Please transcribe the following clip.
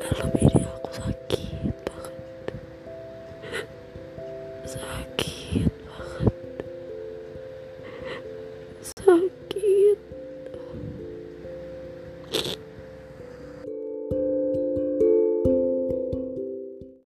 dalam diri aku sakit banget. Sakit.